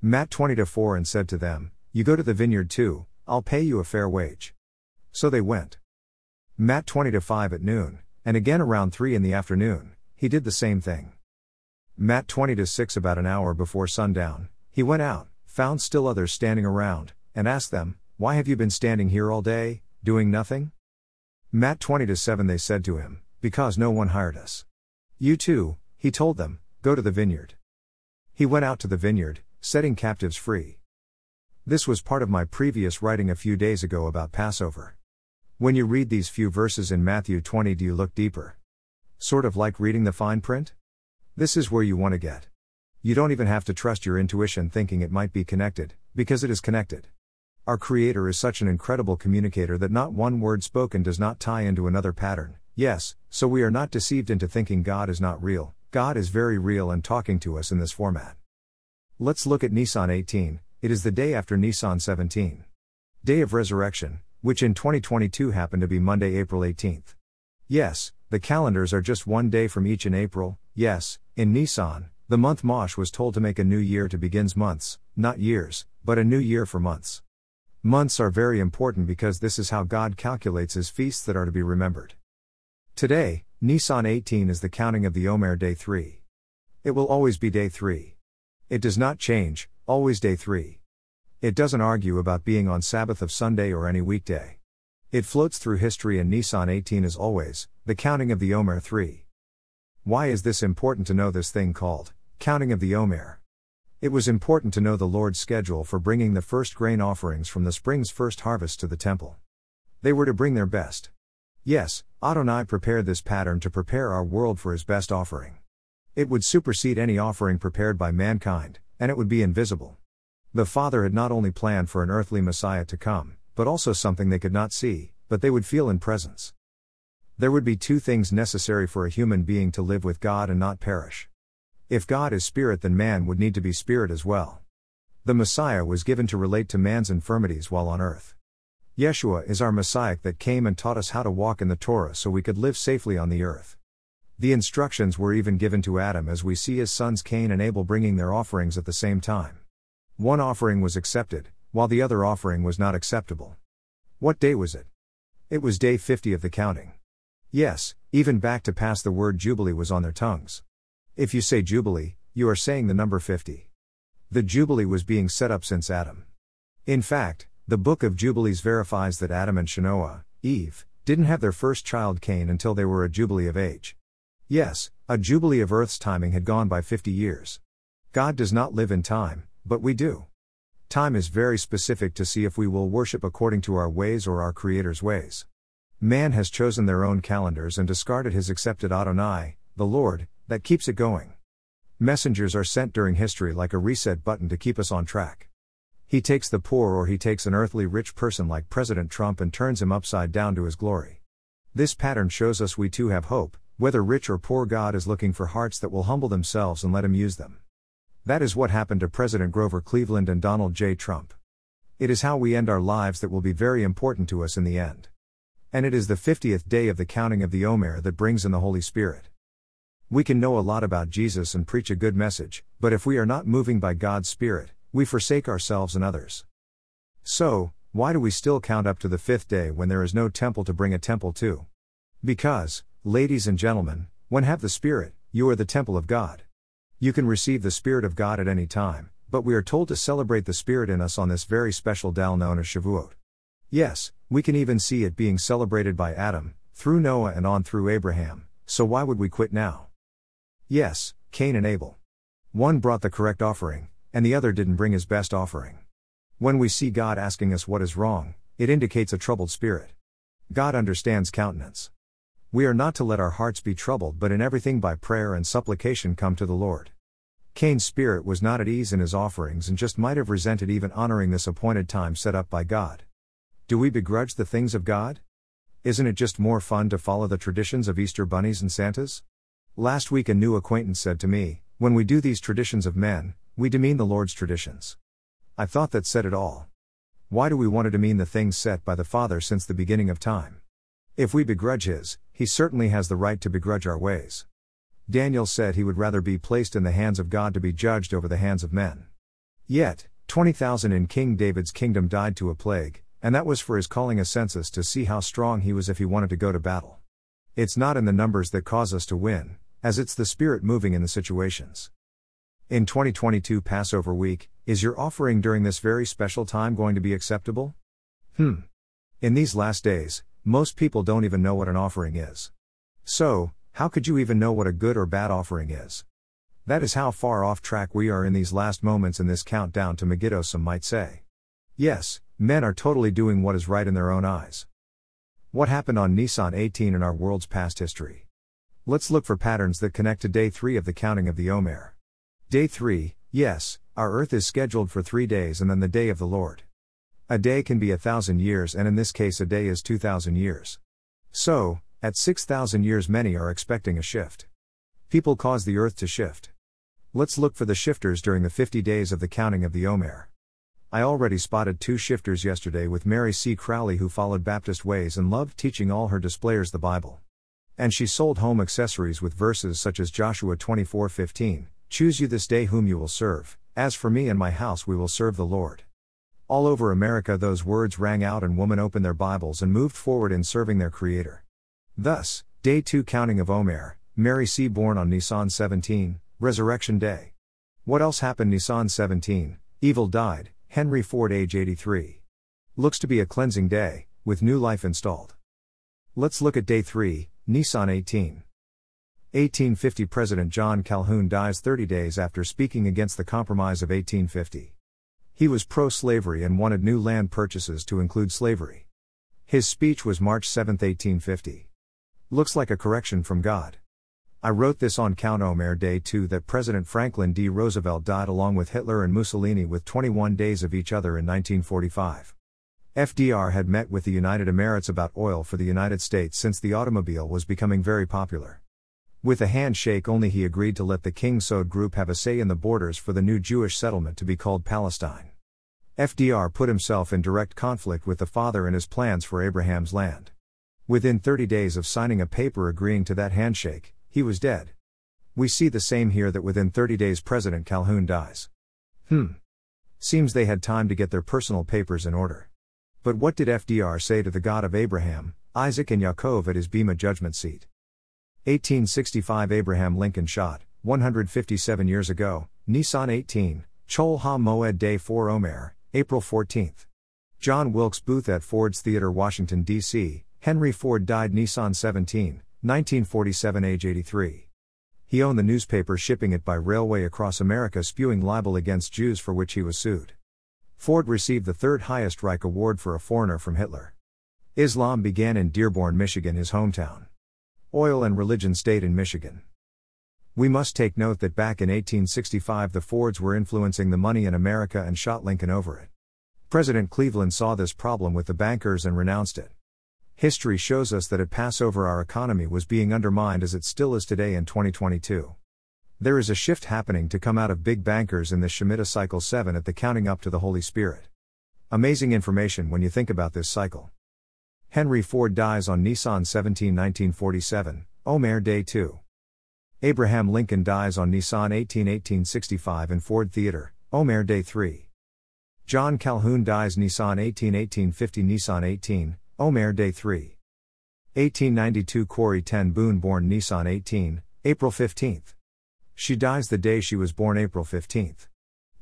Matt 20 to 4 and said to them, You go to the vineyard too, I'll pay you a fair wage. So they went. Matt 20 to 5 at noon, and again around 3 in the afternoon, he did the same thing. Matt 20 to 6 about an hour before sundown, he went out, found still others standing around, and asked them, Why have you been standing here all day, doing nothing? Matt 20 to 7 They said to him, Because no one hired us. You too, he told them, go to the vineyard. He went out to the vineyard, setting captives free. This was part of my previous writing a few days ago about Passover. When you read these few verses in Matthew 20, do you look deeper? Sort of like reading the fine print? This is where you want to get. You don't even have to trust your intuition thinking it might be connected, because it is connected. Our Creator is such an incredible communicator that not one word spoken does not tie into another pattern. Yes, so we are not deceived into thinking God is not real, God is very real and talking to us in this format. Let's look at Nissan 18, it is the day after Nissan 17. Day of Resurrection, which in 2022 happened to be Monday, April 18th. Yes, the calendars are just one day from each in April, yes, in Nissan, the month Moshe was told to make a new year to begins months, not years, but a new year for months. Months are very important because this is how God calculates his feasts that are to be remembered. Today, Nissan 18 is the counting of the Omer day 3. It will always be day 3. It does not change, always day 3. It doesn't argue about being on Sabbath of Sunday or any weekday. It floats through history and Nissan 18 is always, the counting of the Omer 3. Why is this important to know this thing called, counting of the Omer? It was important to know the Lord's schedule for bringing the first grain offerings from the spring's first harvest to the temple. They were to bring their best. Yes, Adonai prepared this pattern to prepare our world for his best offering. It would supersede any offering prepared by mankind, and it would be invisible. The Father had not only planned for an earthly Messiah to come, but also something they could not see, but they would feel in presence. There would be two things necessary for a human being to live with God and not perish. If God is spirit, then man would need to be spirit as well. The Messiah was given to relate to man's infirmities while on earth. Yeshua is our Messiah that came and taught us how to walk in the Torah so we could live safely on the earth. The instructions were even given to Adam as we see his sons Cain and Abel bringing their offerings at the same time. One offering was accepted, while the other offering was not acceptable. What day was it? It was day 50 of the counting. Yes, even back to past the word Jubilee was on their tongues. If you say Jubilee, you are saying the number 50. The Jubilee was being set up since Adam. In fact, the book of Jubilees verifies that Adam and Shanoah, Eve, didn't have their first child Cain until they were a Jubilee of age. Yes, a jubilee of Earth's timing had gone by 50 years. God does not live in time, but we do. Time is very specific to see if we will worship according to our ways or our Creator's ways. Man has chosen their own calendars and discarded his accepted Adonai, the Lord, that keeps it going. Messengers are sent during history like a reset button to keep us on track. He takes the poor or he takes an earthly rich person like President Trump and turns him upside down to his glory. This pattern shows us we too have hope, whether rich or poor, God is looking for hearts that will humble themselves and let Him use them. That is what happened to President Grover Cleveland and Donald J. Trump. It is how we end our lives that will be very important to us in the end. And it is the 50th day of the counting of the Omer that brings in the Holy Spirit. We can know a lot about Jesus and preach a good message, but if we are not moving by God's Spirit, we forsake ourselves and others. So, why do we still count up to the fifth day when there is no temple to bring a temple to? Because, Ladies and gentlemen, when have the Spirit, you are the temple of God. You can receive the Spirit of God at any time, but we are told to celebrate the Spirit in us on this very special Dal known as Shavuot. Yes, we can even see it being celebrated by Adam, through Noah and on through Abraham, so why would we quit now? Yes, Cain and Abel. One brought the correct offering, and the other didn't bring his best offering. When we see God asking us what is wrong, it indicates a troubled spirit. God understands countenance. We are not to let our hearts be troubled, but in everything by prayer and supplication come to the Lord. Cain's spirit was not at ease in his offerings and just might have resented even honoring this appointed time set up by God. Do we begrudge the things of God? Isn't it just more fun to follow the traditions of Easter bunnies and Santas? Last week, a new acquaintance said to me, When we do these traditions of men, we demean the Lord's traditions. I thought that said it all. Why do we want to demean the things set by the Father since the beginning of time? If we begrudge His, he certainly has the right to begrudge our ways. Daniel said he would rather be placed in the hands of God to be judged over the hands of men. Yet, 20,000 in King David's kingdom died to a plague, and that was for his calling a census to see how strong he was if he wanted to go to battle. It's not in the numbers that cause us to win, as it's the Spirit moving in the situations. In 2022 Passover week, is your offering during this very special time going to be acceptable? Hmm. In these last days, most people don't even know what an offering is. So, how could you even know what a good or bad offering is? That is how far off track we are in these last moments in this countdown to Megiddo, some might say. Yes, men are totally doing what is right in their own eyes. What happened on Nisan 18 in our world's past history? Let's look for patterns that connect to day 3 of the counting of the Omer. Day 3, yes, our earth is scheduled for three days and then the day of the Lord. A day can be a thousand years, and in this case, a day is 2,000 years. So, at 6,000 years, many are expecting a shift. People cause the earth to shift. Let's look for the shifters during the 50 days of the counting of the Omer. I already spotted two shifters yesterday with Mary C. Crowley, who followed Baptist ways and loved teaching all her displayers the Bible. And she sold home accessories with verses such as Joshua 24:15, "Choose you this day whom you will serve. As for me and my house, we will serve the Lord." All over America, those words rang out, and women opened their Bibles and moved forward in serving their Creator. Thus, Day 2 Counting of Omer, Mary C. born on Nisan 17, Resurrection Day. What else happened Nisan 17? Evil died, Henry Ford, age 83. Looks to be a cleansing day, with new life installed. Let's look at day 3, Nisan 18. 1850 President John Calhoun dies 30 days after speaking against the Compromise of 1850. He was pro slavery and wanted new land purchases to include slavery. His speech was March 7, 1850. Looks like a correction from God. I wrote this on Count Omer Day 2 that President Franklin D. Roosevelt died along with Hitler and Mussolini with 21 days of each other in 1945. FDR had met with the United Emirates about oil for the United States since the automobile was becoming very popular. With a handshake only, he agreed to let the King Saud group have a say in the borders for the new Jewish settlement to be called Palestine. FDR put himself in direct conflict with the father and his plans for Abraham's land. Within 30 days of signing a paper agreeing to that handshake, he was dead. We see the same here that within 30 days President Calhoun dies. Hmm. Seems they had time to get their personal papers in order. But what did FDR say to the God of Abraham, Isaac, and Yaakov at his Bema judgment seat? 1865 Abraham Lincoln shot, 157 years ago, Nissan 18, Chol Ha Moed Day 4 Omer, April 14. John Wilkes Booth at Ford's Theater, Washington, D.C., Henry Ford died Nissan 17, 1947, age 83. He owned the newspaper shipping it by railway across America, spewing libel against Jews for which he was sued. Ford received the third highest Reich Award for a foreigner from Hitler. Islam began in Dearborn, Michigan, his hometown. Oil and religion stayed in Michigan. We must take note that back in 1865 the Fords were influencing the money in America and shot Lincoln over it. President Cleveland saw this problem with the bankers and renounced it. History shows us that at Passover our economy was being undermined as it still is today in 2022. There is a shift happening to come out of big bankers in the Shemitah cycle 7 at the counting up to the Holy Spirit. Amazing information when you think about this cycle. Henry Ford dies on Nissan 17, 1947, Omer Day 2. Abraham Lincoln dies on Nissan 18, 1865 in Ford Theater, Omer Day 3. John Calhoun dies Nissan 18, 1850 Nissan 18, Omer Day 3. 1892 Corrie Ten Boom born Nissan 18, April 15. She dies the day she was born April 15.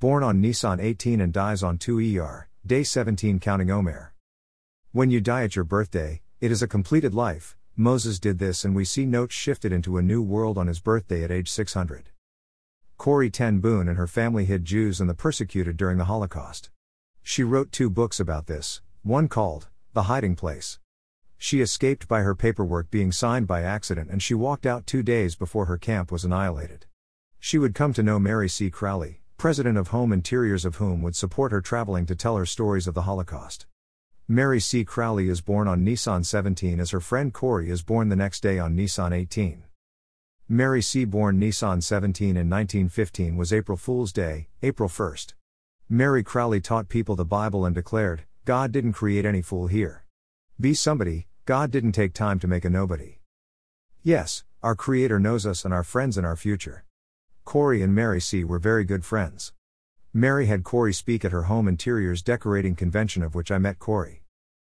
Born on Nissan 18 and dies on 2 ER, day 17 counting Omer. When you die at your birthday, it is a completed life. Moses did this and we see notes shifted into a new world on his birthday at age 600. Corrie Ten Boom and her family hid Jews and the persecuted during the Holocaust. She wrote two books about this, one called the Hiding Place. She escaped by her paperwork being signed by accident and she walked out two days before her camp was annihilated. She would come to know Mary C. Crowley, president of Home Interiors, of whom would support her traveling to tell her stories of the Holocaust. Mary C. Crowley is born on Nissan 17 as her friend Corrie is born the next day on Nissan 18. Mary C. born Nissan 17 in 1915 was April Fool's Day, April 1st. Mary Crowley taught people the Bible and declared, God didn't create any fool here. Be somebody, God didn't take time to make a nobody. Yes, our Creator knows us and our friends and our future. Corrie and Mary C. were very good friends. Mary had Corrie speak at her home interiors decorating convention of which I met Corrie.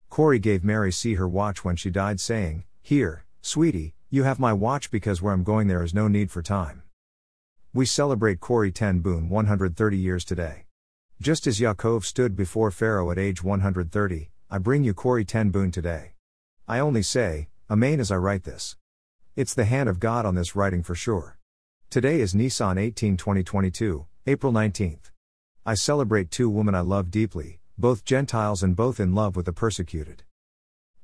Corrie gave Mary see her watch when she died, saying, Here, sweetie, you have my watch because where I'm going there is no need for time. We celebrate Corrie ten Boom 130 years today. Just as Yaakov stood before Pharaoh at age 130, I bring you Corrie ten Boom today. I only say, Amen as I write this. It's the hand of God on this writing for sure. Today is Nisan 18 2022, April 19th. I celebrate two women I love deeply, both Gentiles and both in love with the persecuted.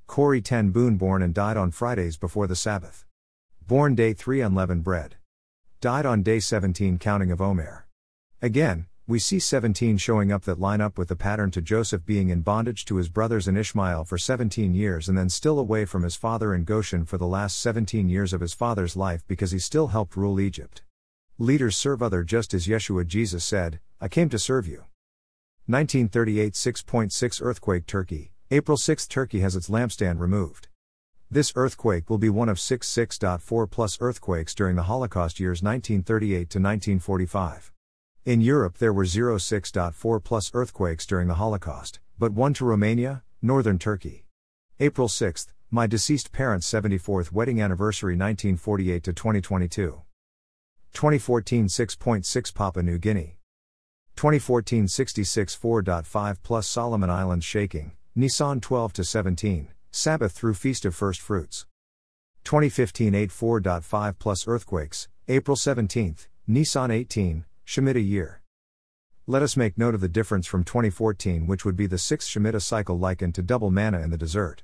Corrie ten Boom born and died on Fridays before the Sabbath. Born day 3 unleavened bread. Died on day 17 counting of Omer. Again, we see 17 showing up that line up with the pattern to Joseph being in bondage to his brothers in Ishmael for 17 years and then still away from his father in Goshen for the last 17 years of his father's life because he still helped rule Egypt. Leaders serve other just as Yeshua Jesus said, I came to serve you. 1938 6.6 Earthquake Turkey, April 6 Turkey has its lampstand removed. This earthquake will be one of six 6.4 plus earthquakes during the Holocaust years 1938 to 1945. In Europe, there were 06.4 plus earthquakes during the Holocaust, but one to Romania, northern Turkey. April 6, my deceased parents' 74th wedding anniversary 1948 to 2022. 2014 6.6 Papua New Guinea. 2014 66 4.5 plus Solomon Islands shaking, Nissan 12 to 17, Sabbath through Feast of First Fruits. 2015 8 4.5 plus earthquakes, April 17, Nissan 18, Shemitah year. Let us make note of the difference from 2014, which would be the sixth Shemitah cycle likened to double manna in the desert.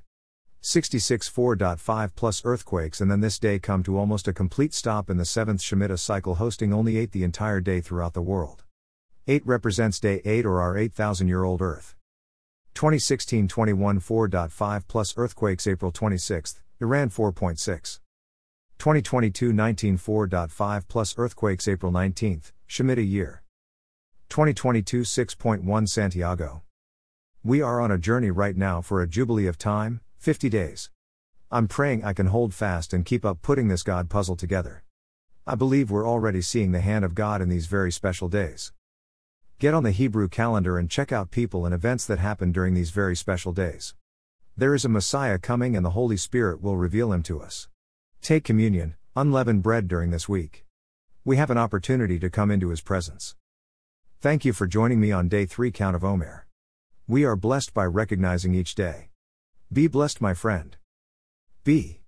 66 4.5 plus earthquakes, and then this day come to almost a complete stop in the seventh Shemitah cycle, hosting only 8 the entire day throughout the world. 8 represents day 8 or our 8,000 year old Earth. 2016 21 4.5 plus earthquakes, April 26, Iran 4.6. 2022 19 4.5 plus earthquakes, April 19, Shemitah year. 2022 6.1 Santiago. We are on a journey right now for a jubilee of time, 50 days. I'm praying I can hold fast and keep up putting this God puzzle together. I believe we're already seeing the hand of God in these very special days. Get on the Hebrew calendar and check out people and events that happen during these very special days. There is a Messiah coming and the Holy Spirit will reveal him to us. Take communion, unleavened bread during this week we have an opportunity to come into His presence. Thank you for joining me on day 3 Count of Omer. We are blessed by recognizing each day. Be blessed, my friend. Be.